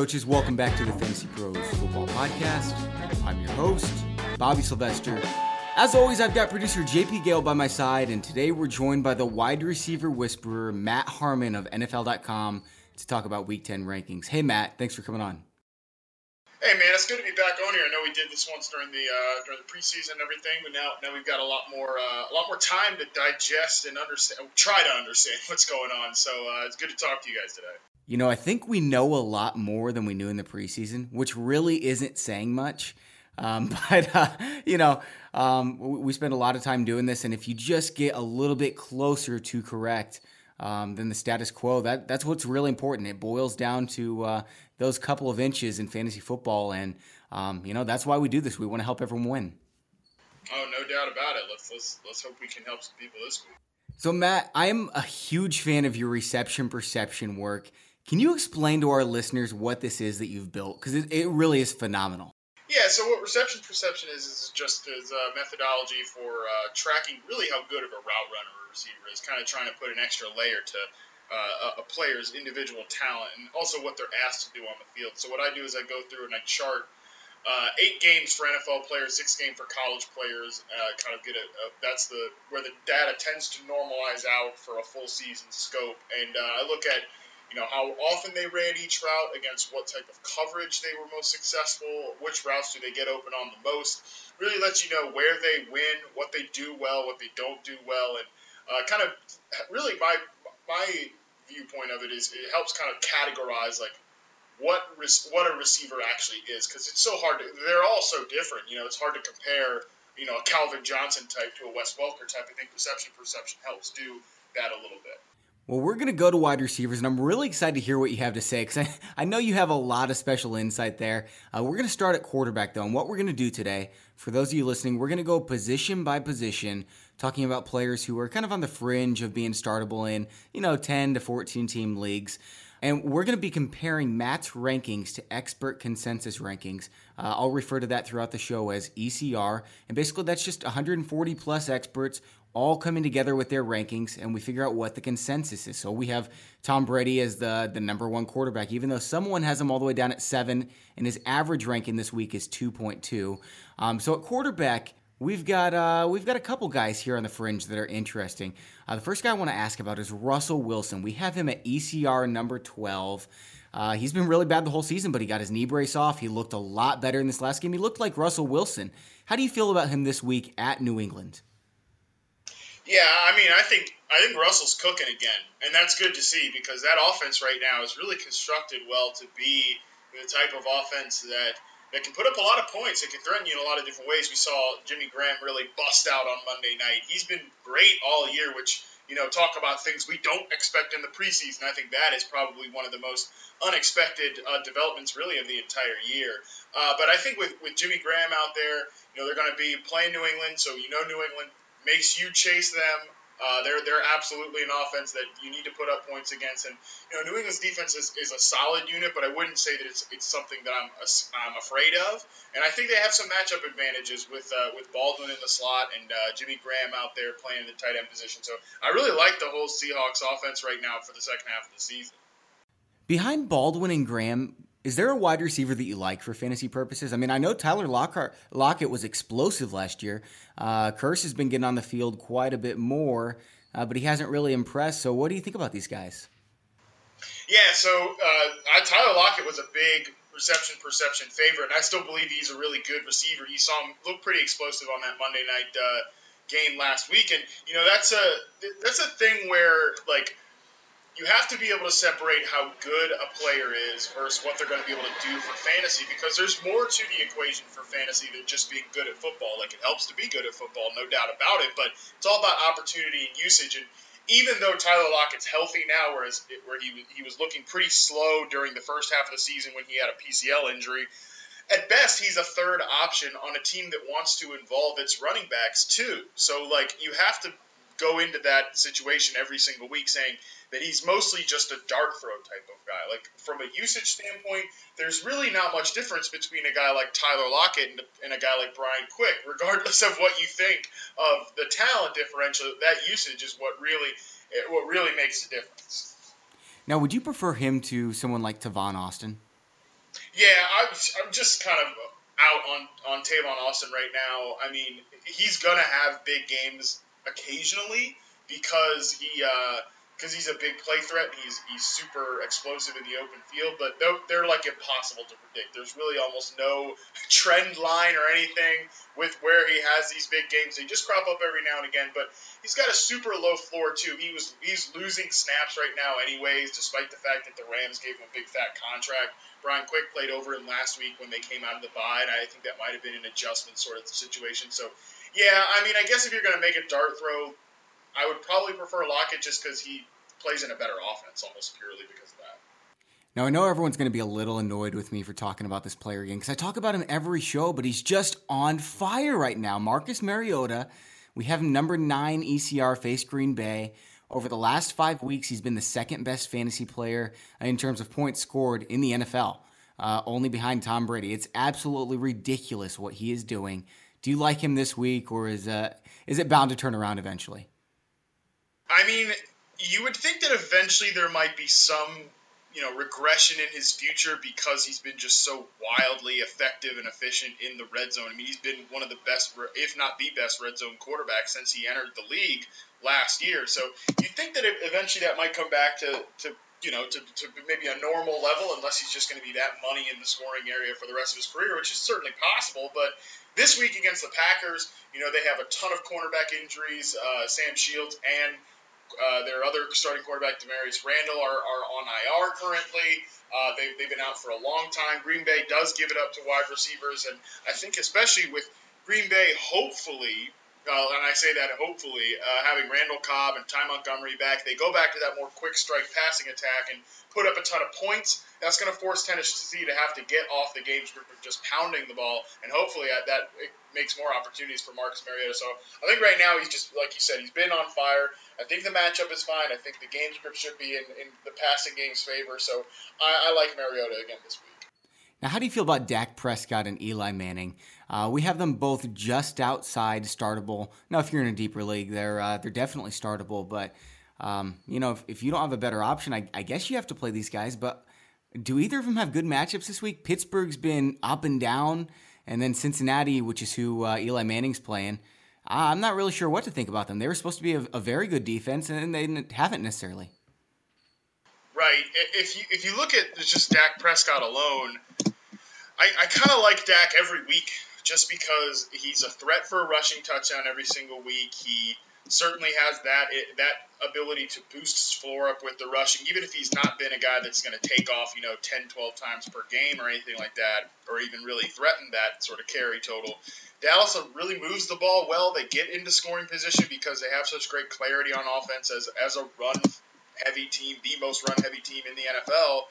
coaches. Welcome back to the Fantasy Pros Football Podcast. I'm your host, Bobby Sylvester. As always, I've got producer JP Gale by my side, and today we're joined by the wide receiver whisperer, Matt Harmon of NFL.com, to talk about Week 10 rankings. Hey, Matt, thanks for coming on. Hey man, it's good to be back on here. I know we did this once during the uh, during the preseason and everything, but now now we've got a lot more uh, a lot more time to digest and understand, try to understand what's going on. So uh, it's good to talk to you guys today. You know, I think we know a lot more than we knew in the preseason, which really isn't saying much. Um, but uh, you know, um, we spend a lot of time doing this, and if you just get a little bit closer to correct um, than the status quo, that that's what's really important. It boils down to uh, those couple of inches in fantasy football, and um, you know that's why we do this. We want to help everyone win. Oh, no doubt about it. Let's let's let's hope we can help some people this week. So, Matt, I am a huge fan of your reception perception work. Can you explain to our listeners what this is that you've built? Because it, it really is phenomenal. Yeah, so what reception perception is is just as a methodology for uh, tracking really how good of a route runner a receiver is, kind of trying to put an extra layer to uh, a player's individual talent and also what they're asked to do on the field. So what I do is I go through and I chart uh, eight games for NFL players, six games for college players. Uh, kind of get a, a, that's the where the data tends to normalize out for a full season scope, and uh, I look at you know how often they ran each route against what type of coverage they were most successful which routes do they get open on the most really lets you know where they win what they do well what they don't do well and uh, kind of really my my viewpoint of it is it helps kind of categorize like what what a receiver actually is because it's so hard to they're all so different you know it's hard to compare you know a Calvin Johnson type to a Wes Welker type. I think reception perception helps do that a little bit well, we're going to go to wide receivers, and I'm really excited to hear what you have to say because I, I know you have a lot of special insight there. Uh, we're going to start at quarterback, though, and what we're going to do today, for those of you listening, we're going to go position by position, talking about players who are kind of on the fringe of being startable in, you know, 10 to 14 team leagues. And we're going to be comparing Matt's rankings to expert consensus rankings. Uh, I'll refer to that throughout the show as ECR. And basically, that's just 140 plus experts all coming together with their rankings and we figure out what the consensus is. So we have Tom Brady as the, the number one quarterback, even though someone has him all the way down at seven, and his average ranking this week is 2.2. Um, so at quarterback, we've got uh, we've got a couple guys here on the fringe that are interesting. Uh, the first guy I want to ask about is Russell Wilson. We have him at ECR number 12. Uh, he's been really bad the whole season, but he got his knee brace off. He looked a lot better in this last game. He looked like Russell Wilson. How do you feel about him this week at New England? Yeah, I mean, I think I think Russell's cooking again, and that's good to see because that offense right now is really constructed well to be the type of offense that that can put up a lot of points. It can threaten you in a lot of different ways. We saw Jimmy Graham really bust out on Monday night. He's been great all year, which you know talk about things we don't expect in the preseason. I think that is probably one of the most unexpected uh, developments really of the entire year. Uh, but I think with with Jimmy Graham out there, you know they're going to be playing New England, so you know New England makes you chase them. Uh, they're they're absolutely an offense that you need to put up points against, and you know New England's defense is, is a solid unit, but I wouldn't say that it's, it's something that I'm I'm afraid of. And I think they have some matchup advantages with uh, with Baldwin in the slot and uh, Jimmy Graham out there playing the tight end position. So I really like the whole Seahawks offense right now for the second half of the season. Behind Baldwin and Graham, is there a wide receiver that you like for fantasy purposes? I mean, I know Tyler Lockett, Lockett was explosive last year. Uh, Kearse has been getting on the field quite a bit more, uh, but he hasn't really impressed. So, what do you think about these guys? Yeah, so uh, Tyler Lockett was a big reception perception favorite, and I still believe he's a really good receiver. You saw him look pretty explosive on that Monday night uh, game last week, and you know that's a that's a thing where like you have to be able to separate how good a player is versus what they're going to be able to do for fantasy because there's more to the equation for fantasy than just being good at football. Like it helps to be good at football, no doubt about it, but it's all about opportunity and usage. And even though Tyler Lockett's healthy now, whereas it, where he he was looking pretty slow during the first half of the season when he had a PCL injury, at best he's a third option on a team that wants to involve its running backs too. So like you have to go into that situation every single week saying that he's mostly just a dart throw type of guy. Like from a usage standpoint, there's really not much difference between a guy like Tyler Lockett and, and a guy like Brian Quick, regardless of what you think of the talent differential. That usage is what really what really makes the difference. Now, would you prefer him to someone like Tavon Austin? Yeah, I'm, I'm just kind of out on, on Tavon Austin right now. I mean, he's going to have big games occasionally because he. Uh, because he's a big play threat and he's he's super explosive in the open field. But they're, they're like impossible to predict. There's really almost no trend line or anything with where he has these big games. They just crop up every now and again. But he's got a super low floor too. He was he's losing snaps right now anyways, despite the fact that the Rams gave him a big fat contract. Brian Quick played over him last week when they came out of the bye, and I think that might have been an adjustment sort of situation. So, yeah, I mean, I guess if you're going to make a dart throw, I would probably prefer Lockett just because he plays in a better offense almost purely because of that. Now, I know everyone's going to be a little annoyed with me for talking about this player again because I talk about him every show, but he's just on fire right now. Marcus Mariota, we have him number nine ECR face Green Bay. Over the last five weeks, he's been the second best fantasy player in terms of points scored in the NFL, uh, only behind Tom Brady. It's absolutely ridiculous what he is doing. Do you like him this week, or is uh, is it bound to turn around eventually? I mean, you would think that eventually there might be some you know regression in his future because he's been just so wildly effective and efficient in the red zone. I mean, he's been one of the best, if not the best, red zone quarterback since he entered the league last year. So you think that eventually that might come back to, to you know to, to maybe a normal level, unless he's just going to be that money in the scoring area for the rest of his career, which is certainly possible. But this week against the Packers, you know they have a ton of cornerback injuries. Uh, Sam Shields and uh, their other starting quarterback, Damarius Randall, are, are on IR currently. Uh, they, they've been out for a long time. Green Bay does give it up to wide receivers, and I think especially with Green Bay, hopefully, uh, and I say that hopefully, uh, having Randall Cobb and Ty Montgomery back, they go back to that more quick strike passing attack and put up a ton of points. That's going to force Tennessee to have to get off the game script of just pounding the ball, and hopefully that makes more opportunities for Marcus Mariota. So I think right now he's just like you said, he's been on fire. I think the matchup is fine. I think the game script should be in, in the passing game's favor. So I, I like Mariota again this week. Now, how do you feel about Dak Prescott and Eli Manning? Uh, we have them both just outside startable. Now, if you're in a deeper league, they're uh, they're definitely startable. But um, you know, if, if, you don't have a better option, I, I guess you have to play these guys. But do either of them have good matchups this week? Pittsburgh's been up and down, and then Cincinnati, which is who uh, Eli Manning's playing. I'm not really sure what to think about them. They were supposed to be a, a very good defense, and they haven't necessarily. Right. If you if you look at just Dak Prescott alone, I, I kind of like Dak every week just because he's a threat for a rushing touchdown every single week. He certainly has that that ability to boost his floor up with the rushing, even if he's not been a guy that's going to take off, you know, 10, 12 times per game or anything like that, or even really threaten that sort of carry total. Dallas really moves the ball well. They get into scoring position because they have such great clarity on offense as, as a run heavy team, the most run heavy team in the NFL.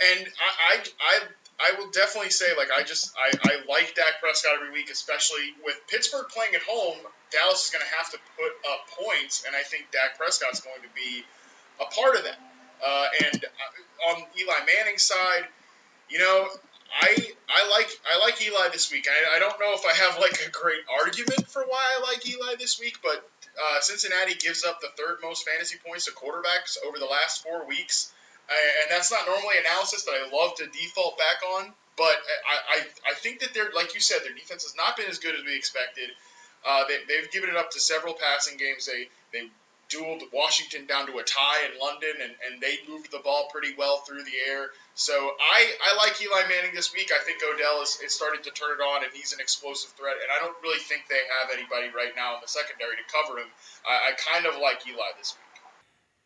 And I, I, I I will definitely say, like, I just I, I like Dak Prescott every week, especially with Pittsburgh playing at home. Dallas is going to have to put up points, and I think Dak Prescott's going to be a part of that. Uh, and uh, on Eli Manning's side, you know, I I like I like Eli this week. I, I don't know if I have like a great argument for why I like Eli this week, but uh, Cincinnati gives up the third most fantasy points to quarterbacks over the last four weeks and that's not normally analysis that I love to default back on. But I, I, I think that they're like you said, their defense has not been as good as we expected. Uh, they, they've given it up to several passing games. They they dueled Washington down to a tie in London, and, and they moved the ball pretty well through the air. So I, I like Eli Manning this week. I think Odell is, is starting to turn it on, and he's an explosive threat. And I don't really think they have anybody right now in the secondary to cover him. I, I kind of like Eli this week.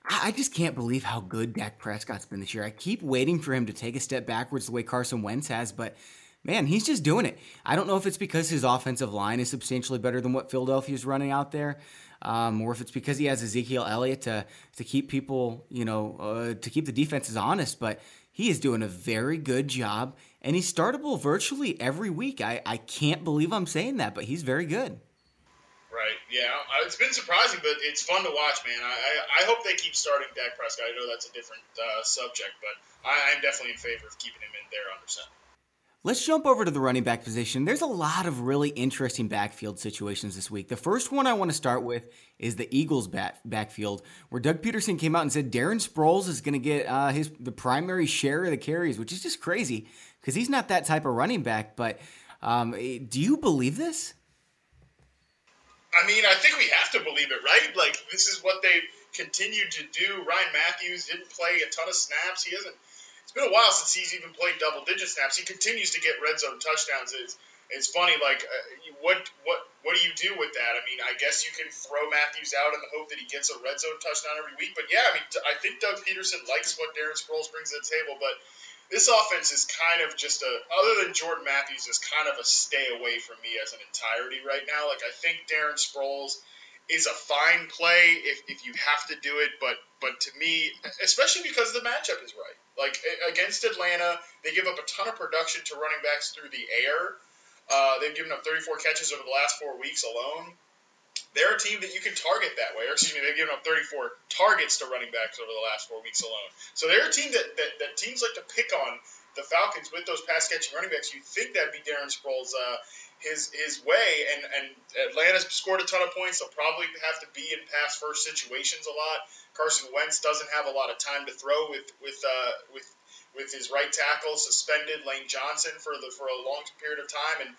I just can't believe how good Dak Prescott's been this year. I keep waiting for him to take a step backwards the way Carson Wentz has, but man, he's just doing it. I don't know if it's because his offensive line is substantially better than what Philadelphia's running out there, um, or if it's because he has Ezekiel Elliott to to keep people, you know, uh, to keep the defenses honest. But he is doing a very good job, and he's startable virtually every week. I, I can't believe I'm saying that, but he's very good. Right. Yeah. It's been surprising, but it's fun to watch, man. I, I, hope they keep starting Dak Prescott. I know that's a different uh, subject, but I, I'm definitely in favor of keeping him in there under center. Let's jump over to the running back position. There's a lot of really interesting backfield situations this week. The first one I want to start with is the Eagles' back, backfield, where Doug Pederson came out and said Darren Sproles is going to get uh, his the primary share of the carries, which is just crazy because he's not that type of running back. But um, eh, do you believe this? I mean, I think we have to believe it, right? Like this is what they've continued to do. Ryan Mathews didn't play a ton of snaps. He hasn't. It's been a while since he's even played double digit snaps. He continues to get red zone touchdowns. It's, it's funny, like uh, what what what do you do with that? I mean, I guess you can throw Mathews out in the hope that he gets a red zone touchdown every week. But yeah, I mean, I think Doug Pederson likes what Darren Sproles brings to the table, but this offense is kind of just a other than Jordan Matthews is kind of a stay away from me as an entirety right now. Like I think Darren Sproles is a fine play if, if you have to do it, but but to me, especially because the matchup is right. Like against Atlanta, they give up a ton of production to running backs through the air. Uh, they've given up 34 catches over the last four weeks alone they're a team that you can target that way. Or excuse me, they've given up 34 targets to running backs over the last four weeks alone. So they're a team that, that, that teams like to pick on the Falcons with those pass catching running backs. You'd think that'd be Darren Sproles' uh, his his way, and and Atlanta's scored a ton of points. They'll probably have to be in pass first situations a lot. Carson Wentz doesn't have a lot of time to throw with with uh, with with his right tackle suspended, Lane Johnson for the for a long period of time, and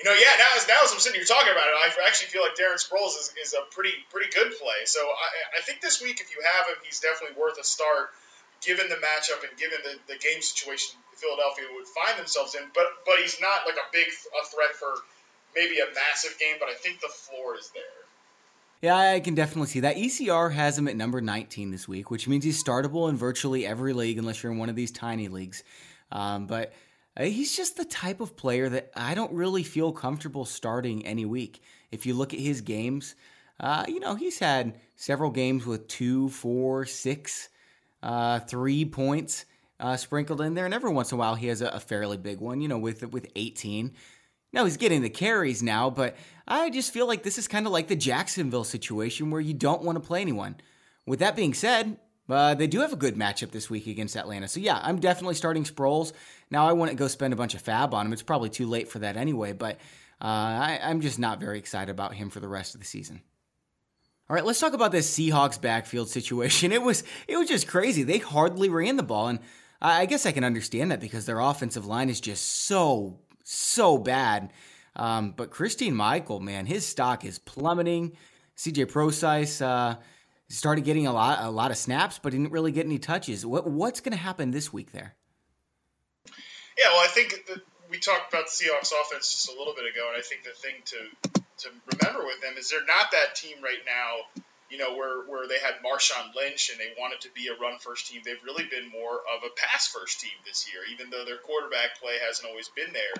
you know, yeah, now as now as I'm sitting here talking about it, I actually feel like Darren Sproles is, is a pretty pretty good play. So I, I think this week, if you have him, he's definitely worth a start, given the matchup and given the, the game situation Philadelphia would find themselves in. But but he's not like a big a threat for maybe a massive game. But I think the floor is there. Yeah, I can definitely see that. ECR has him at number 19 this week, which means he's startable in virtually every league, unless you're in one of these tiny leagues. Um, but he's just the type of player that I don't really feel comfortable starting any week. If you look at his games, uh, you know, he's had several games with two, four, six, uh, three points uh, sprinkled in there, and every once in a while he has a, a, fairly big one, you know, with with 18. Now he's getting the carries now, but I just feel like this is kind of like the Jacksonville situation where you don't want to play anyone. With that being said, uh, they do have a good matchup this week against Atlanta. So, yeah, I'm definitely starting Sproles. Now, I wouldn't go spend a bunch of FAAB on him. It's probably too late for that anyway, but uh, I, I'm just not very excited about him for the rest of the season. All right, let's talk about this Seahawks backfield situation. It was it was just crazy. They hardly ran the ball, and I guess I can understand that because their offensive line is just so so bad. Um, but Christine Michael, man, his stock is plummeting. CJ Prosise, uh, started getting a lot a lot of snaps, but didn't really get any touches. What what's going to happen this week there? Yeah, well, I think we talked about the Seahawks offense just a little bit ago, and I think the thing to to remember with them is they're not that team right now. You know, where where they had Marshawn Lynch and they wanted to be a run first team. They've really been more of a pass first team this year, even though their quarterback play hasn't always been there.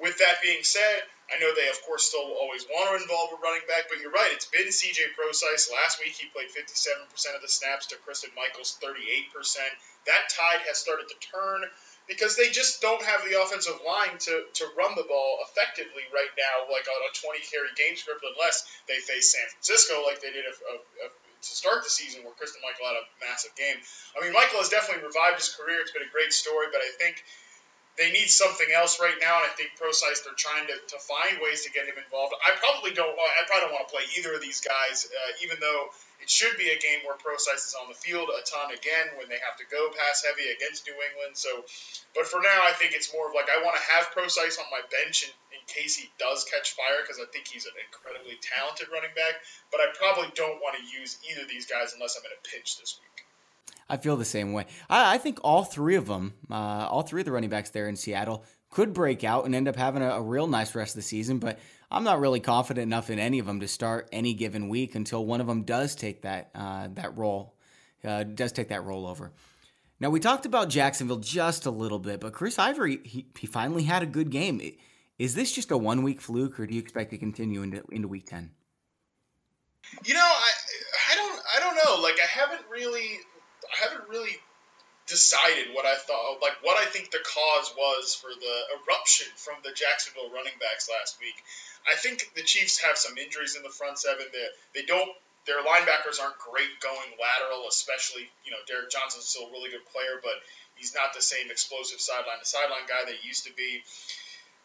With that being said, I know they, of course, still always want to involve a running back, but you're right. It's been CJ Prosise. Last week, he played 57% of the snaps to Christine Michaels' 38%. That tide has started to turn because they just don't have the offensive line to, to run the ball effectively right now, like on a 20 carry game script, unless they face San Francisco like they did a, a, a, to start the season where Christine Michael had a massive game. I mean, Michael has definitely revived his career. It's been a great story, but I think they need something else right now, and I think Prosise they're trying to, to find ways to get him involved. I probably don't. I probably don't want to play either of these guys, uh, even though it should be a game where Prosise is on the field a ton again when they have to go pass heavy against New England. So, but for now, I think it's more of like I want to have Prosise on my bench in, in case he does catch fire because I think he's an incredibly talented running back. But I probably don't want to use either of these guys unless I'm in a pinch this week. I feel the same way. I, I think all three of them, uh, all three of the running backs there in Seattle, could break out and end up having a, a, real nice rest of the season. But I'm not really confident enough in any of them to start any given week until one of them does take that uh, that role, uh, does take that role over. Now we talked about Jacksonville just a little bit, but Chris Ivory he, he finally had a good game. Is this just a one week fluke, or do you expect to continue into into week ten? You know, I I don't I don't know. Like I haven't really I haven't really decided what I thought, like what I think the cause was for the eruption from the Jacksonville running backs last week. I think the Chiefs have some injuries in the front seven. That they don't, their linebackers aren't great going lateral, especially you know Derrick Johnson's still a really good player, but he's not the same explosive sideline to sideline guy that he used to be.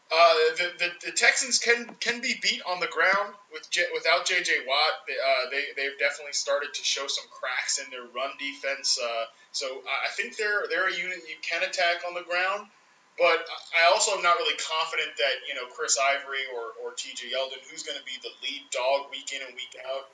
Uh, the, the, the, Texans can can be beat on the ground with J, without J.J. Watt. They, uh, they they've definitely started to show some cracks in their run defense. Uh, so I think they're they're a unit you can attack on the ground. But I also am not really confident that you know Chris Ivory or, or T.J. Yeldon, who's going to be the lead dog week in and week out.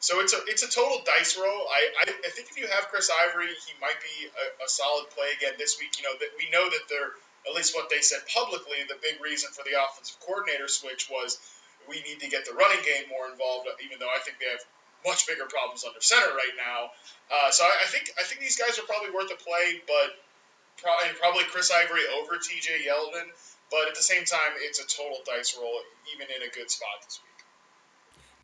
So it's a it's a total dice roll. I, I, I think if you have Chris Ivory, he might be a, a solid play again this week. You know that we know that they're at least what they said publicly. The big reason for the offensive coordinator switch was we need to get the running game more involved. Even though I think they have much bigger problems under center right now. Uh, so I, I think I think these guys are probably worth a play, but probably, probably Chris Ivory over TJ Yeldon. But at the same time, it's a total dice roll, even in a good spot this week.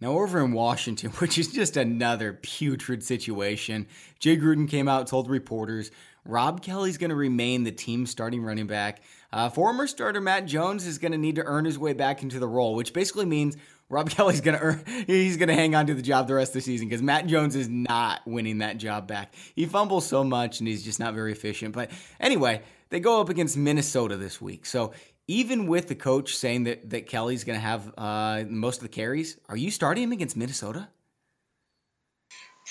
Now, over in Washington, which is just another putrid situation, Jay Gruden came out, told reporters Rob Kelley's going to remain the team's starting running back. Uh, former starter Matt Jones is going to need to earn his way back into the role, which basically means Rob Kelley's going to he's going to hang on to the job the rest of the season because Matt Jones is not winning that job back. He fumbles so much and he's just not very efficient. But anyway, they go up against Minnesota this week. So even with the coach saying that, that Kelley's going to have uh, most of the carries, are you starting him against Minnesota?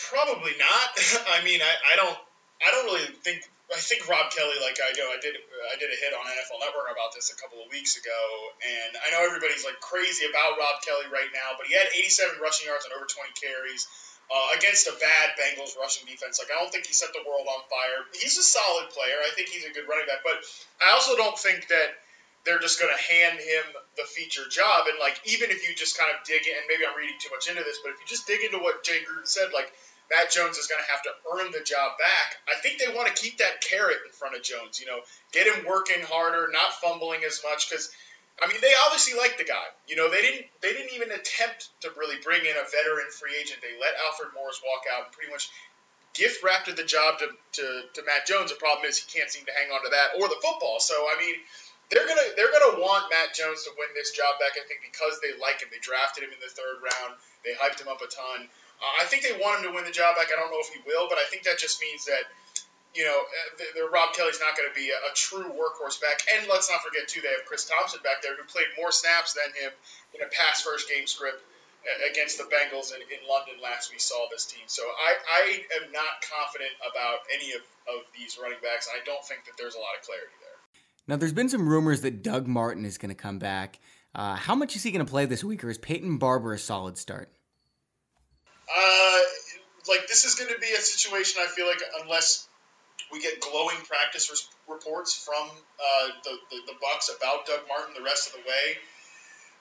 Probably not. I mean, I, I don't I don't really think I think Rob Kelley, like I know, I did I did a hit on NFL Network about this a couple of weeks ago, and I know everybody's like crazy about Rob Kelley right now, but he had 87 rushing yards and over 20 carries uh, against a bad Bengals rushing defense. Like I don't think he set the world on fire. He's a solid player. I think he's a good running back, but I also don't think that they're just going to hand him the feature job. And like even if you just kind of dig in, and maybe I'm reading too much into this, but if you just dig into what Jay Gruden said, like Matt Jones is going to have to earn the job back. I think they want to keep that carrot in front of Jones. You know, get him working harder, not fumbling as much because. I mean, they obviously like the guy. You know, they didn't they didn't even attempt to really bring in a veteran free agent. They let Alfred Morris walk out and pretty much gift wrapped the job to, to, to Matt Jones. The problem is he can't seem to hang on to that or the football. So I mean, they're gonna they're gonna want Matt Jones to win this job back. I think because they like him. They drafted him in the third round. They hyped him up a ton. Uh, I think they want him to win the job back. I don't know if he will, but I think that just means that you know, uh, the, the Rob Kelley's not going to be a, a, true workhorse back. And let's not forget too, they have Chris Thompson back there who played more snaps than him in a pass first game script uh, against the Bengals in, in London last we saw this team. So I, I am not confident about any of, of these running backs. I don't think that there's a lot of clarity there. Now, there's been some rumors that Doug Martin is going to come back. Uh, how much is he going to play this week, or is Peyton Barber a solid start? Uh, like this is going to be a situation. I feel like unless we get glowing practice reports from uh, the, the, the Bucs about Doug Martin the rest of the way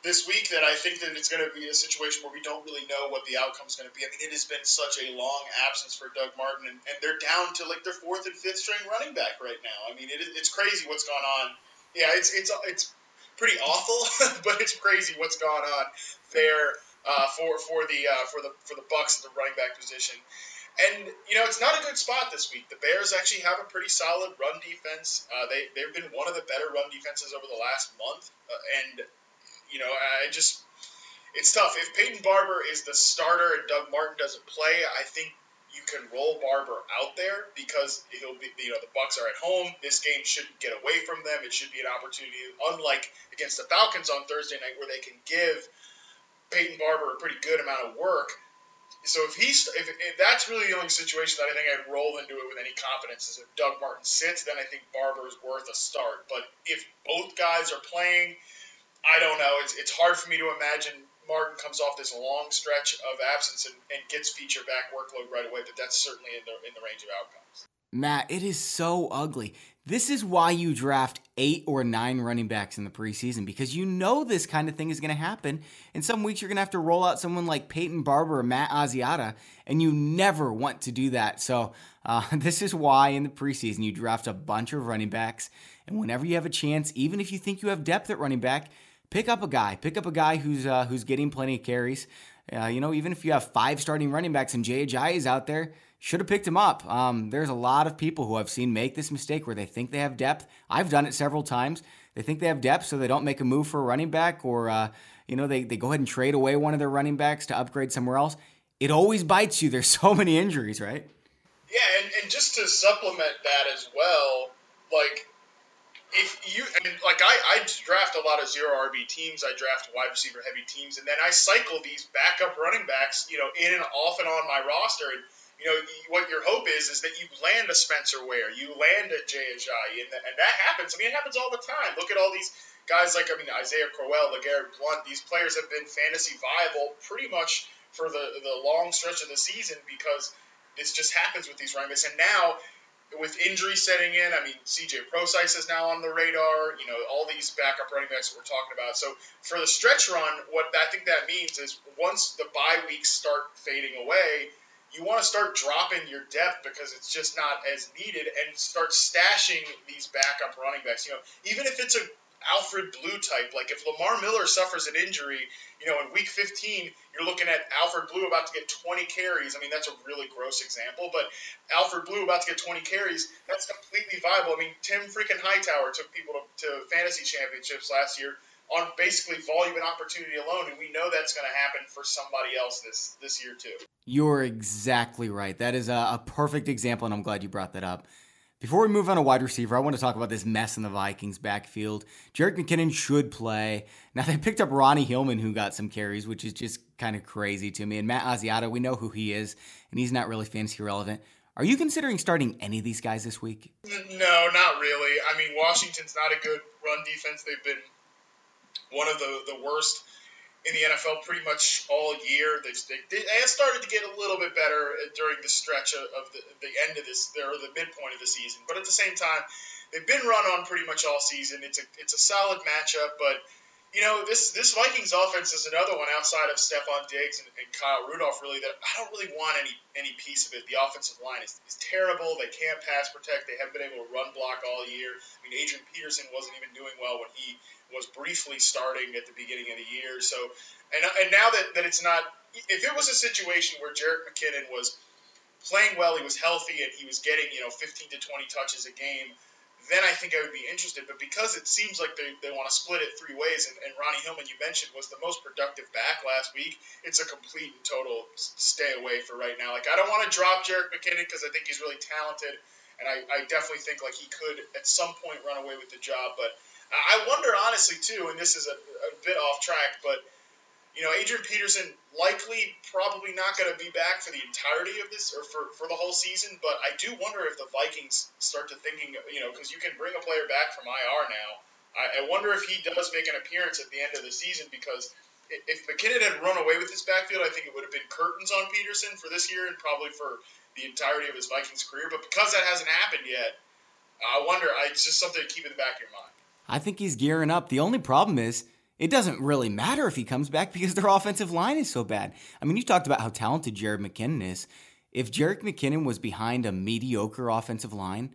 this week, that I think that it's going to be a situation where we don't really know what the outcome is going to be. I mean, it has been such a long absence for Doug Martin, and, and they're down to like their fourth and fifth string running back right now. I mean, it, it's crazy what's gone on. Yeah, it's it's it's pretty awful, but it's crazy what's gone on there uh, for for the uh, for the for the Bucs at the running back position. And you know it's not a good spot this week. The Bears actually have a pretty solid run defense. Uh, they they've been one of the better run defenses over the last month. Uh, and you know I just it's tough. If Peyton Barber is the starter and Doug Martin doesn't play, I think you can roll Barber out there because he'll be, you know, the Bucs are at home. This game shouldn't get away from them. It should be an opportunity, unlike against the Falcons on Thursday night, where they can give Peyton Barber a pretty good amount of work. So if he's if, if that's really the only situation that I think I'd roll into it with any confidence is if Doug Martin sits, then I think Barber is worth a start. But if both guys are playing, I don't know. It's, it's hard for me to imagine Martin comes off this long stretch of absence and, and gets feature back workload right away. But that's certainly in the in the range of outcomes. Matt, it is so ugly. This is why you draft eight or nine running backs in the preseason because you know this kind of thing is going to happen. In some weeks, you're going to have to roll out someone like Peyton Barber or Matt Asiata, and you never want to do that. So, uh, this is why in the preseason you draft a bunch of running backs. And whenever you have a chance, even if you think you have depth at running back, pick up a guy. Pick up a guy who's uh, who's getting plenty of carries. Uh, you know, even if you have five starting running backs and Jay Ajayi is out there, should have picked him up. Um, there's a lot of people who I've seen make this mistake where they think they have depth. I've done it several times. They think they have depth, so they don't make a move for a running back, or uh, you know they, they go ahead and trade away one of their running backs to upgrade somewhere else. It always bites you. There's so many injuries, right? Yeah, and, and just to supplement that as well, like if you and like I, I draft a lot of zero RB teams, I draft wide receiver heavy teams, and then I cycle these backup running backs, you know, in and off and on my roster. And you know, what your hope is is that you land a Spencer Ware, you land a Jay Ajayi, and, and that happens. I mean, it happens all the time. Look at all these guys like I mean Isaiah Crowell, LeGarrette Blunt. These players have been fantasy viable pretty much for the the long stretch of the season because this just happens with these running backs. And now with injury setting in, I mean, CJ Prosise is now on the radar. You know, all these backup running backs that we're talking about. So for the stretch run, what I think that means is once the bye weeks start fading away, you want to start dropping your depth because it's just not as needed and start stashing these backup running backs. You know, even if it's a Alfred Blue type, like if Lamar Miller suffers an injury, you know, in week 15, you're looking at Alfred Blue about to get 20 carries. I mean, that's a really gross example, but Alfred Blue about to get 20 carries, that's completely viable. I mean, Tim freaking Hightower took people to, to fantasy championships last year on basically volume and opportunity alone, and we know that's going to happen for somebody else this this year too. You're exactly right. That is a, a perfect example, and I'm glad you brought that up. Before we move on to wide receiver, I want to talk about this mess in the Vikings backfield. Jerick McKinnon should play. Now they picked up Ronnie Hillman, who got some carries, which is just kind of crazy to me. And Matt Asiata, we know who he is, and he's not really fantasy relevant. Are you considering starting any of these guys this week? No, not really. I mean, Washington's not a good run defense. They've been one of the, the worst in the NFL pretty much all year. They, they, they started to get a little bit better during the stretch of, of the, the end of this, or the midpoint of the season. But at the same time, they've been run on pretty much all season. It's a it's a solid matchup, but you know this this Vikings offense is another one outside of Stefon Diggs and, and Kyle Rudolph. Really, that I don't really want any any piece of it. The offensive line is, is terrible. They can't pass protect. They haven't been able to run block all year. I mean, Adrian Peterson wasn't even doing well when he was briefly starting at the beginning of the year. So, and, and now that, that it's not, if it was a situation where Jerick McKinnon was playing well, he was healthy, and he was getting, you know, 15 to 20 touches a game, then I think I would be interested. But because it seems like they, they want to split it three ways, and, and Ronnie Hillman, you mentioned, was the most productive back last week, it's a complete and total stay away for right now. Like, I don't want to drop Jerick McKinnon because I think he's really talented, and I, I definitely think, like, he could at some point run away with the job, but – I wonder honestly too, and this is a, a bit off track, but you know, Adrian Peterson likely probably not going to be back for the entirety of this or for, for the whole season. But I do wonder if the Vikings start to thinking, you know, because you can bring a player back from IR now. I, I wonder if he does make an appearance at the end of the season because if McKinnon had run away with his backfield, I think it would have been curtains on Peterson for this year and probably for the entirety of his Vikings career. But because that hasn't happened yet, I wonder. It's just something to keep in the back of your mind. I think he's gearing up. The only problem is it doesn't really matter if he comes back because their offensive line is so bad. I mean, you talked about how talented Jared McKinnon is. If Jerick McKinnon was behind a mediocre offensive line,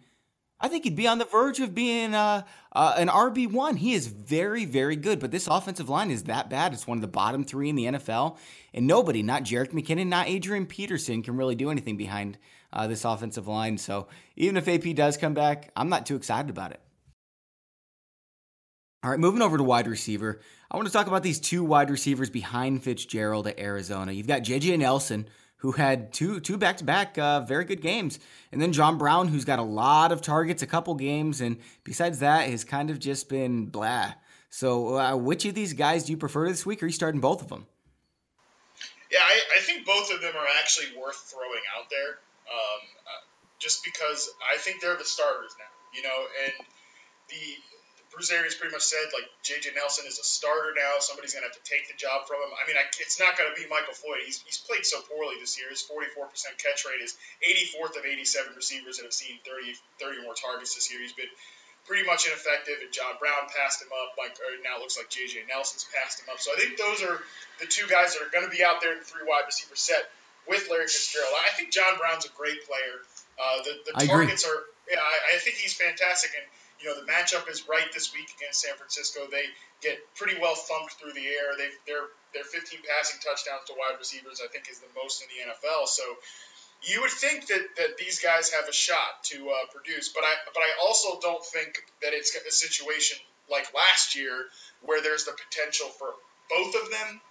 I think he'd be on the verge of being uh, uh, an RB1. He is very, very good, but this offensive line is that bad. It's one of the bottom three in the NFL, and nobody, not Jerick McKinnon, not Adrian Peterson, can really do anything behind uh, this offensive line. So even if AP does come back, I'm not too excited about it. All right, moving over to wide receiver. I want to talk about these two wide receivers behind Fitzgerald at Arizona. You've got JJ Nelson, who had two two back to back very good games, and then John Brown, who's got a lot of targets, a couple games, and besides that, has kind of just been blah. So, uh, which of these guys do you prefer this week? Or are you starting both of them? Yeah, I, I think both of them are actually worth throwing out there, um, uh, just because I think they're the starters now. You know, and the Bruce Arians pretty much said like J.J. Nelson is a starter now. Somebody's gonna have to take the job from him. I mean, I, it's not gonna be Michael Floyd. He's, he's played so poorly this year. His 44% catch rate is 84th of 87 receivers that have seen 30 30 more targets this year. He's been pretty much ineffective. And John Brown passed him up. Like now, it looks like J.J. Nelson's passed him up. So I think those are the two guys that are going to be out there in the three wide receiver set with Larry Fitzgerald. I think John Brown's a great player. Uh, the the targets agree. are yeah, I, I think he's fantastic and you know, the matchup is right this week against San Francisco. They get pretty well thumped through the air. They they're their 15 passing touchdowns to wide receivers, I think, is the most in the NFL. So you would think that, that these guys have a shot to uh, produce, but I but I also don't think that it's a situation like last year where there's the potential for both of them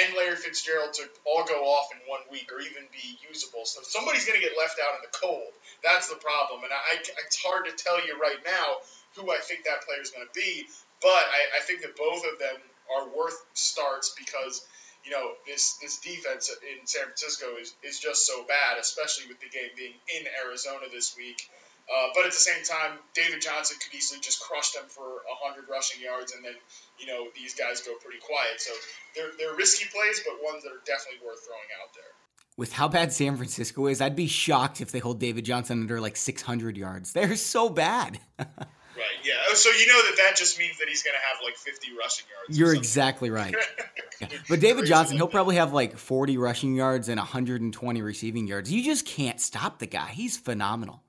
and Larry Fitzgerald to all go off in one week or even be usable. So somebody's going to get left out in the cold. That's the problem. And I, it's hard to tell you right now who I think that player is going to be. But I, I think that both of them are worth starts because you know, this this defense in San Francisco is, is just so bad, especially with the game being in Arizona this week. Uh, but at the same time, David Johnson could easily just crush them for 100 rushing yards, and then, you know, these guys go pretty quiet. So they're, they're risky plays, but ones that are definitely worth throwing out there. With how bad San Francisco is, I'd be shocked if they hold David Johnson under like 600 yards. They're so bad. Right. Yeah. So you know that that just means that he's going to have like 50 rushing yards. You're exactly right. yeah. But David Johnson, he'll probably have like 40 rushing yards and 120 receiving yards. You just can't stop the guy. He's phenomenal.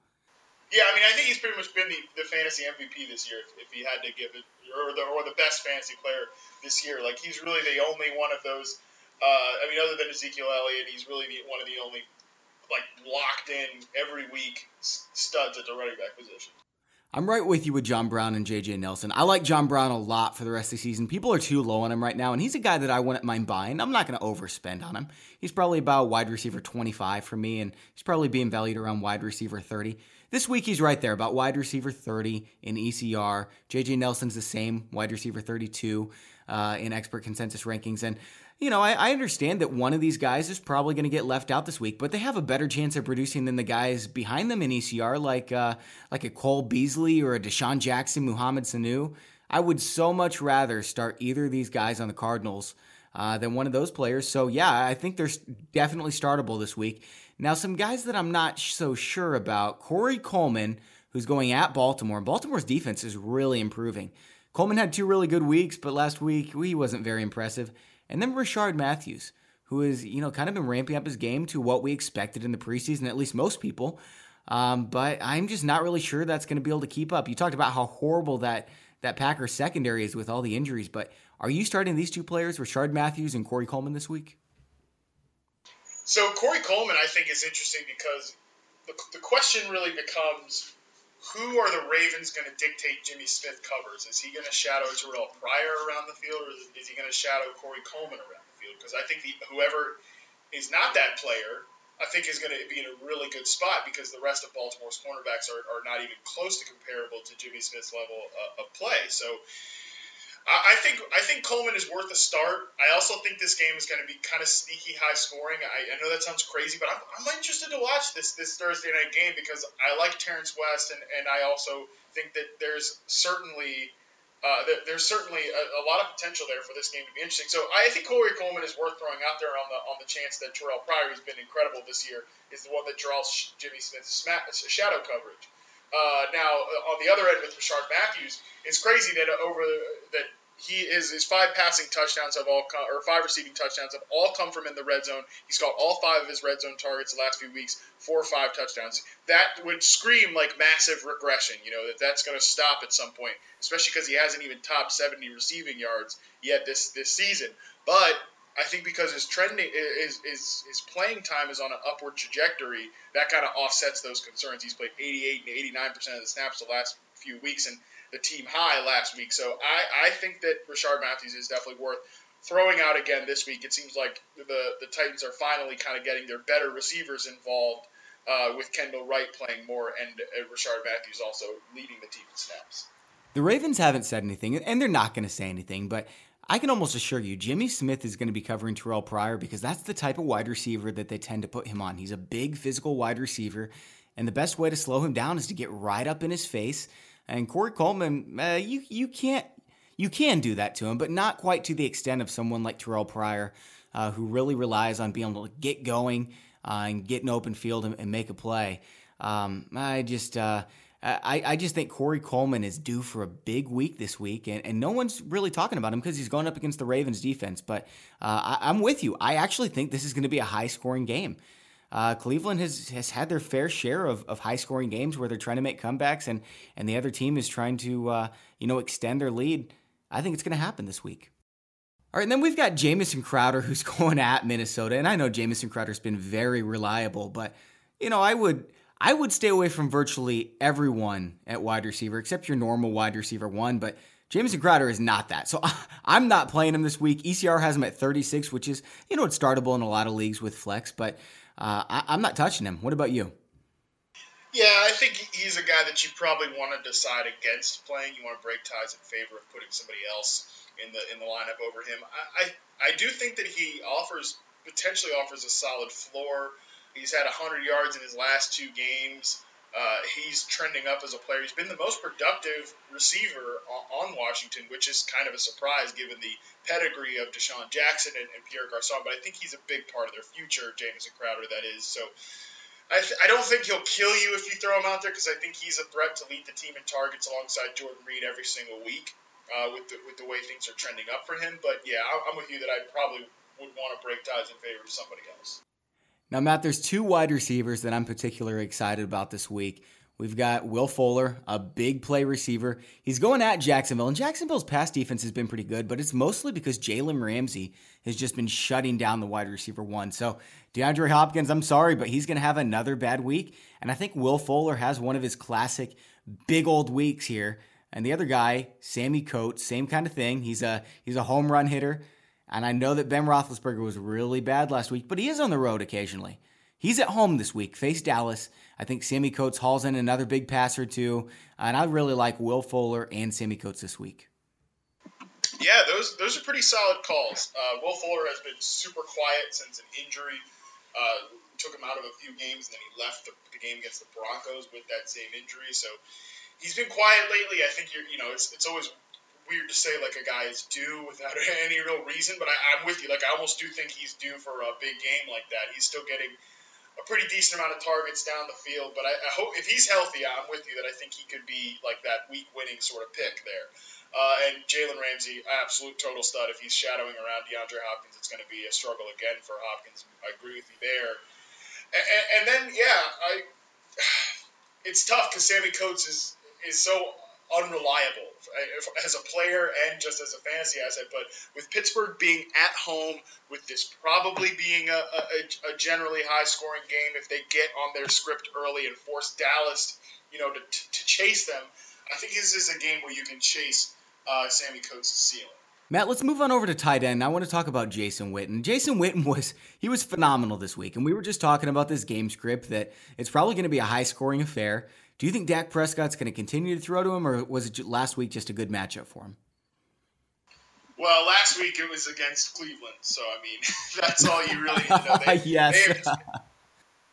Yeah, I mean, I think he's pretty much been the, the fantasy MVP this year, if, if he had to give it, or the, or the best fantasy player this year. Like, he's really the only one of those. Uh, I mean, other than Ezekiel Elliott, he's really the, one of the only, like, locked in every week studs at the running back position. I'm right with you with John Brown and JJ Nelson. I like John Brown a lot for the rest of the season. People are too low on him right now, and he's a guy that I wouldn't mind buying. I'm not going to overspend on him. He's probably about wide receiver 25 for me, and he's probably being valued around wide receiver 30. This week he's right there, about wide receiver 30 in ECR. JJ Nelson's the same, wide receiver 32 uh, in expert consensus rankings. And you know, I, I, understand that one of these guys is probably going to get left out this week, but they have a better chance of producing than the guys behind them in ECR, like uh, like a Cole Beasley or a DeSean Jackson, Mohamed Sanu. I would so much rather start either of these guys on the Cardinals uh, than one of those players. So yeah, I think they're definitely startable this week. Now, some guys that I'm not so sure about: Corey Coleman, who's going at Baltimore. Baltimore's defense is really improving. Coleman had two really good weeks, but last week he wasn't very impressive. And then Rishard Matthews, who has, you know, kind of been ramping up his game to what we expected in the preseason, at least most people. Um, but I'm just not really sure that's going to be able to keep up. You talked about how horrible that that Packers secondary is with all the injuries, but are you starting these two players, Rishard Matthews and Corey Coleman, this week? So Corey Coleman, I think, is interesting because the, the question really becomes who are the Ravens going to dictate Jimmy Smith covers? Is he going to shadow Terrelle Pryor around the field, or is he going to shadow Corey Coleman around the field? Because I think the, whoever is not that player, I think is going to be in a really good spot because the rest of Baltimore's cornerbacks are, are not even close to comparable to Jimmy Smith's level of, of play. So I think I think Coleman is worth a start. I also think this game is going to be kind of sneaky high scoring. I, I know that sounds crazy, but I'm, I'm interested to watch this this Thursday night game because I like Terrance West, and, and I also think that there's certainly uh, there's certainly a, a, lot of potential there for this game to be interesting. So I think Corey Coleman is worth throwing out there on the on the chance that Terrelle Pryor, who's been incredible this year, is the one that draws Jimmy Smith's shadow coverage. Uh, now, uh, on the other end with Rishard Matthews, it's crazy that over that he is his five passing touchdowns have all come, or five receiving touchdowns have all come from in the red zone. He's got all five of his red zone targets the last few weeks, four or five touchdowns. That would scream like massive regression. You know that that's going to stop at some point, especially because he hasn't even topped 70 receiving yards yet this this season. But I think because his trending is his, his playing time is on an upward trajectory, that kind of offsets those concerns. He's played 88 and 89 percent of the snaps the last few weeks and the team high last week. So I, I think that Rishard Matthews is definitely worth throwing out again this week. It seems like the the Titans are finally kind of getting their better receivers involved uh, with Kendall Wright playing more and uh, Rishard Matthews also leading the team in snaps. The Ravens haven't said anything, and they're not going to say anything, but I can almost assure you, Jimmy Smith is going to be covering Terrelle Pryor because that's the type of wide receiver that they tend to put him on. He's a big physical wide receiver, and the best way to slow him down is to get right up in his face. And Corey Coleman, uh, you you can't you can do that to him, but not quite to the extent of someone like Terrelle Pryor, uh, who really relies on being able to get going uh, and get an open field and, and make a play. Um, I just uh, I, I just think Corey Coleman is due for a big week this week, and, and no one's really talking about him because he's going up against the Ravens defense. But uh, I, am with you. I actually think this is going to be a high scoring game. Uh, Cleveland has, has had their fair share of, of high scoring games where they're trying to make comebacks, and, and the other team is trying to uh, you know extend their lead. I think it's going to happen this week. All right, and then we've got Jamison Crowder who's going at Minnesota, and I know Jamison Crowder's been very reliable, but you know I would I would stay away from virtually everyone at wide receiver except your normal wide receiver one, but Jamison Crowder is not that. So I'm not playing him this week. ECR has him at 36, which is, you know, it's startable in a lot of leagues with flex, but uh, I, am not touching him. What about you? Yeah, I think he's a guy that you probably want to decide against playing. You want to break ties in favor of putting somebody else in the in the lineup over him. I, I, I do think that he offers potentially offers a solid floor. He's had 100 yards in his last two games. Uh, he's trending up as a player. He's been the most productive receiver on, Washington, which is kind of a surprise given the pedigree of DeSean Jackson and, and Pierre Garcon. But I think he's a big part of their future, Jamison Crowder, that is. So I, th- I don't think he'll kill you if you throw him out there because I think he's a threat to lead the team in targets alongside Jordan Reed every single week uh, with, the, with the way things are trending up for him. But yeah, I, I'm with you that I probably would want to break ties in favor of somebody else. Now, Matt, there's two wide receivers that I'm particularly excited about this week. We've got Will Fuller, a big play receiver. He's going at Jacksonville, and Jacksonville's pass defense has been pretty good, but it's mostly because Jalen Ramsey has just been shutting down the wide receiver one. So, DeAndre Hopkins, I'm sorry, but he's going to have another bad week. And I think Will Fuller has one of his classic big old weeks here. And the other guy, Sammie Coates, same kind of thing. He's a he's a home run hitter. And I know that Ben Roethlisberger was really bad last week, but he is on the road occasionally. He's at home this week, face Dallas. I think Sammie Coates hauls in another big pass or two, and I really like Will Fuller and Sammie Coates this week. Yeah, those those are pretty solid calls. Uh, Will Fuller has been super quiet since an injury. Uh, took him out of a few games, and then he left the, the, game against the Broncos with that same injury. So he's been quiet lately. I think you're, you know, it's, it's always weird to say like a guy is due without any real reason, but I, I'm with you. Like I almost do think he's due for a big game like that. He's still getting a pretty decent amount of targets down the field, but I, I hope if he's healthy, I'm with you that I think he could be like that week winning sort of pick there. Uh, and Jalen Ramsey, absolute total stud. If he's shadowing around DeAndre Hopkins, it's going to be a struggle again for Hopkins. I agree with you there. And, and, and then, yeah, I, it's tough because Sammie Coates is is so unreliable as a player and just as a fantasy asset. But with Pittsburgh being at home, with this probably being a, a, a generally high scoring game, if they get on their script early and force Dallas, you know, to, to chase them, I think this is a game where you can chase uh, Sammie Coates' ceiling. Matt, let's move on over to tight end. I want to talk about Jason Witten. Jason Witten was he was phenomenal this week, and we were just talking about this game script that it's probably going to be a high scoring affair. Do you think Dak Prescott's going to continue to throw to him, or was it last week just a good matchup for him? Well, last week it was against Cleveland, so I mean that's all you really need to know. They, yes. They've,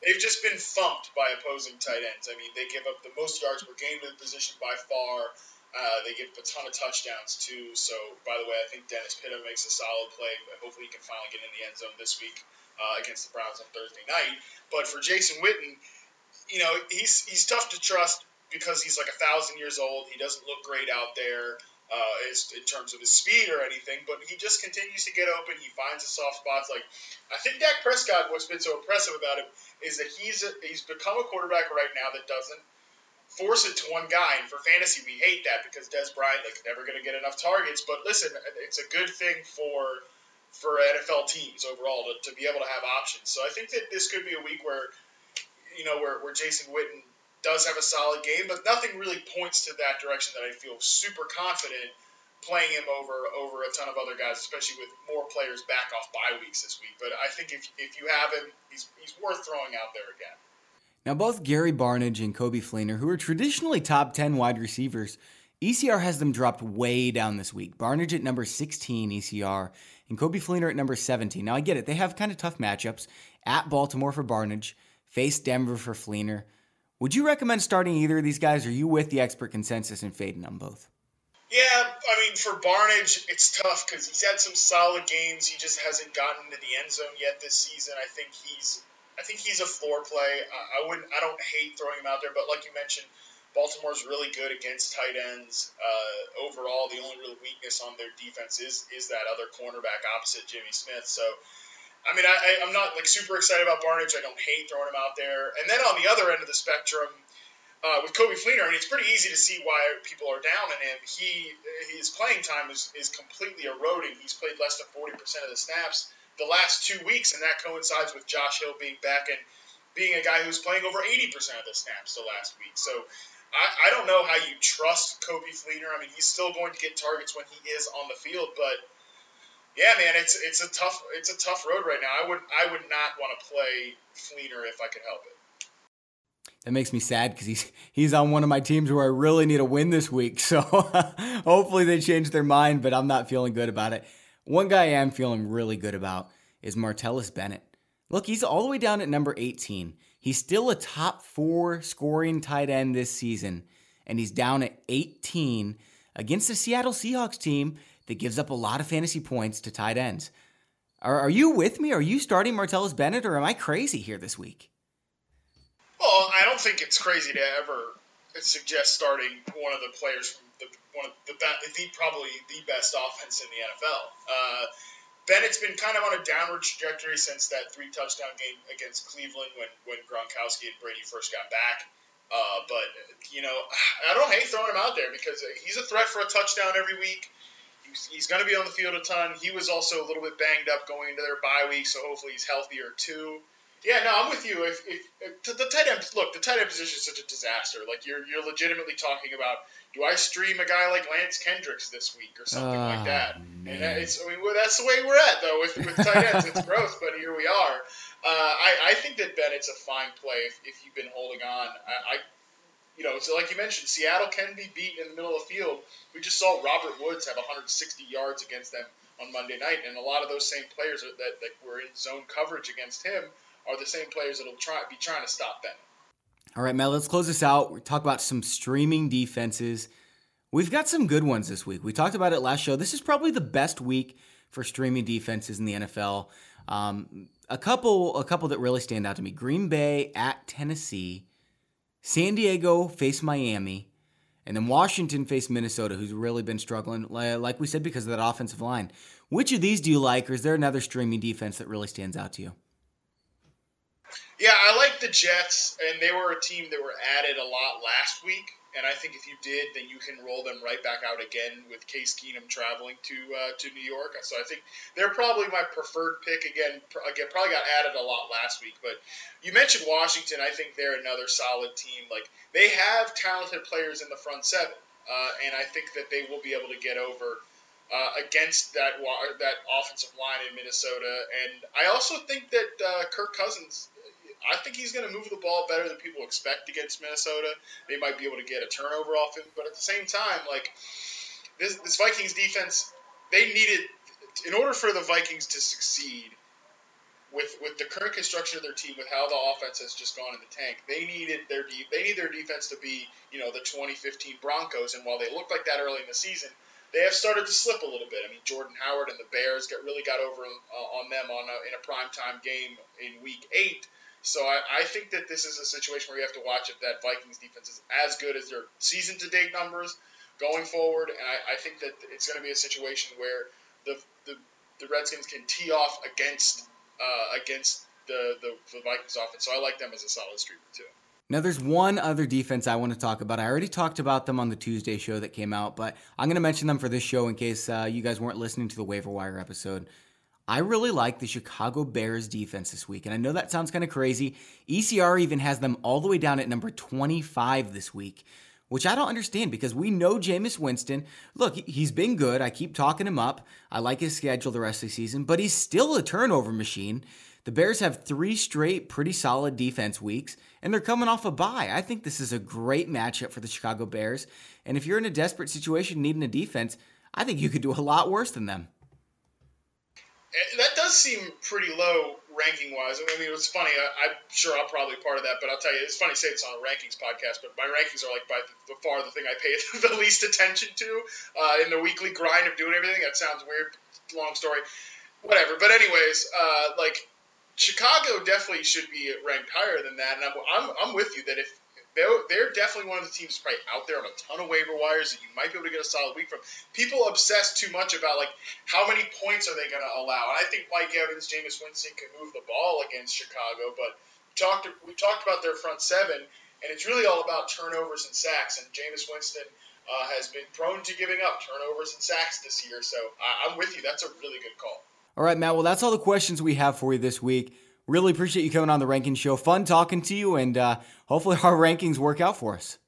they've, just been thumped by opposing tight ends. I mean, they give up the most yards per game to the position by far. Uh, they give a ton of touchdowns too. So, by the way, I think Dennis Pitta makes a solid play. Hopefully, he can finally get in the end zone this week uh, against the Browns on Thursday night. But for Jason Witten, you know, he's he's tough to trust because he's like a thousand years old. He doesn't look great out there uh, as, in terms of his speed or anything, but he just continues to get open. He finds the soft spots. Like I think Dak Prescott, what's been so impressive about him is that he's a, he's become a quarterback right now that doesn't force it to one guy. And for fantasy, we hate that because Dez Bryant like never going to get enough targets. But listen, it's a good thing for for NFL teams overall to, to be able to have options. So I think that this could be a week where you know, where, where Jason Witten does have a solid game, but nothing really points to that direction that I feel super confident playing him over over a ton of other guys, especially with more players back off bye weeks this week. But I think if, if you have him, he's, he's worth throwing out there again. Now, both Gary Barnidge and Coby Fleener, who are traditionally top 10 wide receivers, ECR has them dropped way down this week. Barnidge at number 16 ECR and Coby Fleener at number 17. Now, I get it. They have kind of tough matchups at Baltimore for Barnidge face Denver for Fleener. Would you recommend starting either of these guys? Or are you with the expert consensus and fading on both? Yeah, I mean, for Barnidge, it's tough because he's had some solid games. He just hasn't gotten to the end zone yet this season. I think he's, I think he's a floor play. I, I wouldn't, I don't hate throwing him out there, but like you mentioned, Baltimore's really good against tight ends. Uh, overall, the only real weakness on their defense is is that other cornerback opposite Jimmy Smith. So I mean, I, am not like super excited about Barnidge. I don't hate throwing him out there. And then on the other end of the spectrum, uh, with Coby Fleener, I mean, it's pretty easy to see why people are down on him. He his playing time is, is completely eroding. He's played less than 40% of the snaps the last two weeks, and that coincides with Josh Hill being back and being a guy who's playing over 80% of the snaps the last week. So I, I don't know how you trust Coby Fleener. I mean, he's still going to get targets when he is on the field, but – yeah, man, it's it's a tough it's a tough road right now. I would I would not want to play Fleener if I could help it. that makes me sad because he's he's on one of my teams where I really need a win this week. So hopefully they change their mind, but I'm not feeling good about it. One guy I am feeling really good about is Martellus Bennett. Look, he's all the way down at number 18. He's still a top four scoring tight end this season, and he's down at 18 against the Seattle Seahawks team that gives up a lot of fantasy points to tight ends. Are, are you with me? Are you starting Martellus Bennett, or am I crazy here this week? Well, I don't think it's crazy to ever suggest starting one of the players from the one of the, the probably the best offense in the NFL. Uh, Bennett's been kind of on a downward trajectory since that three touchdown game against Cleveland when when Gronkowski and Brady first got back. Uh, but you know, I don't hate throwing him out there because he's a threat for a touchdown every week. He's, going to be on the field a ton. He was also a little bit banged up going into their bye week, so hopefully he's healthier too. Yeah, no, I'm with you. If, if, if the tight end, look, the tight end position is such a disaster. Like you're you're legitimately talking about, do I stream a guy like Lance Kendricks this week or something oh, like that? Man. And it's, I mean, well, that's the way we're at though with, with tight ends. it's gross, but here we are. Uh, I, I think that Bennett's a fine play if, if you've been holding on. I, I you know, so like you mentioned, Seattle can be beat in the middle of the field. We just saw Robert Woods have 160 yards against them on Monday night, and a lot of those same players that, that were in zone coverage against him are the same players that'll try be trying to stop them. All right, Matt, let's close this out. We talk about some streaming defenses. We've got some good ones this week. We talked about it last show. This is probably the best week for streaming defenses in the NFL. Um, a couple, a couple that really stand out to me: Green Bay at Tennessee, San Diego face Miami, and then Washington face Minnesota, who's really been struggling, like we said, because of that offensive line. Which of these do you like, or is there another streaming defense that really stands out to you? Yeah, I like the Jets, and they were a team that were added a lot last week. And I think if you did, then you can roll them right back out again with Case Keenum traveling to uh, to New York. So I think they're probably my preferred pick again. Again, probably got added a lot last week, but you mentioned Washington. I think they're another solid team. Like they have talented players in the front seven, uh, and I think that they will be able to get over. Uh, against that that offensive line in Minnesota, and I also think that uh, Kirk Cousins I think he's going to move the ball better than people expect against Minnesota. They might be able to get a turnover off him, but at the same time, like this, this Vikings defense, they needed in order for the Vikings to succeed with with the current construction of their team, with how the offense has just gone in the tank, they needed their de- they need their defense to be you know the 2015 Broncos, and while they looked like that early in the season, they have started to slip a little bit. I mean, Jordan Howard and the Bears really got over uh, on them on a, in a primetime game in Week Eight. So I, I, think that this is a situation where you have to watch if that Vikings defense is as good as their season to date numbers going forward. And I, I think that it's going to be a situation where the, the, the Redskins can tee off against uh, against the, the, the Vikings offense. So I like them as a solid streamer too. Now, there's one other defense I want to talk about. I already talked about them on the Tuesday show that came out, but I'm going to mention them for this show in case uh, you guys weren't listening to the waiver wire episode. I really like the Chicago Bears defense this week. And I know that sounds kind of crazy. ECR even has them all the way down at number 25 this week, which I don't understand because we know Jameis Winston. Look, he's been good. I keep talking him up. I like his schedule the rest of the season, but he's still a turnover machine. The Bears have three straight pretty solid defense weeks, and they're coming off a bye. I think this is a great matchup for the Chicago Bears. And if you're in a desperate situation needing a defense, I think you could do a lot worse than them. That does seem pretty low ranking wise. I mean, it's funny. I, am sure I'm probably part of that, but I'll tell you, it's funny to say this on a rankings podcast, but my rankings are like by the, far the thing I pay the least attention to uh, in the weekly grind of doing everything. That sounds weird. Long story. Whatever. But anyways, uh, like Chicago definitely should be ranked higher than that, and I'm, I'm, I'm with you that if they're, they're definitely one of the teams probably out there on a ton of waiver wires that you might be able to get a solid week from. People obsess too much about like how many points are they going to allow, and I think Mike Evans, Jameis Winston can move the ball against Chicago, but we talked we talked about their front seven, and it's really all about turnovers and sacks, and Jameis Winston. Uh, has been prone to giving up turnovers and sacks this year, so I'm with you. That's a really good call. All right, Matt. Well, that's all the questions we have for you this week. Really appreciate you coming on the ranking show. Fun talking to you, and uh, hopefully our rankings work out for us.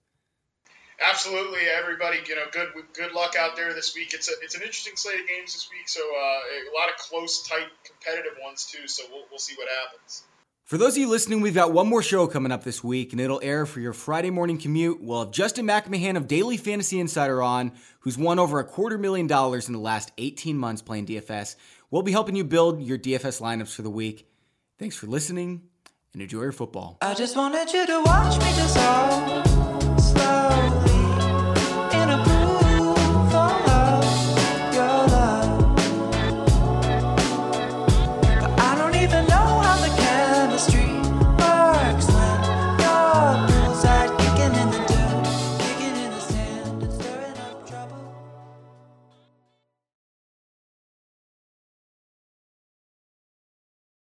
Absolutely, everybody. You know, good good luck out there this week. It's a, it's an interesting slate of games this week, so uh, a lot of close, tight, competitive ones too. So we'll we'll see what happens. For those of you listening, we've got one more show coming up this week, and it'll air for your Friday morning commute. We'll have Justin McMahon of Daily Fantasy Insider on, who's won over a quarter million dollars in the last 18 months playing DFS. We'll be helping you build your DFS lineups for the week. Thanks for listening and enjoy your football. I just wanted you to watch me dissolve.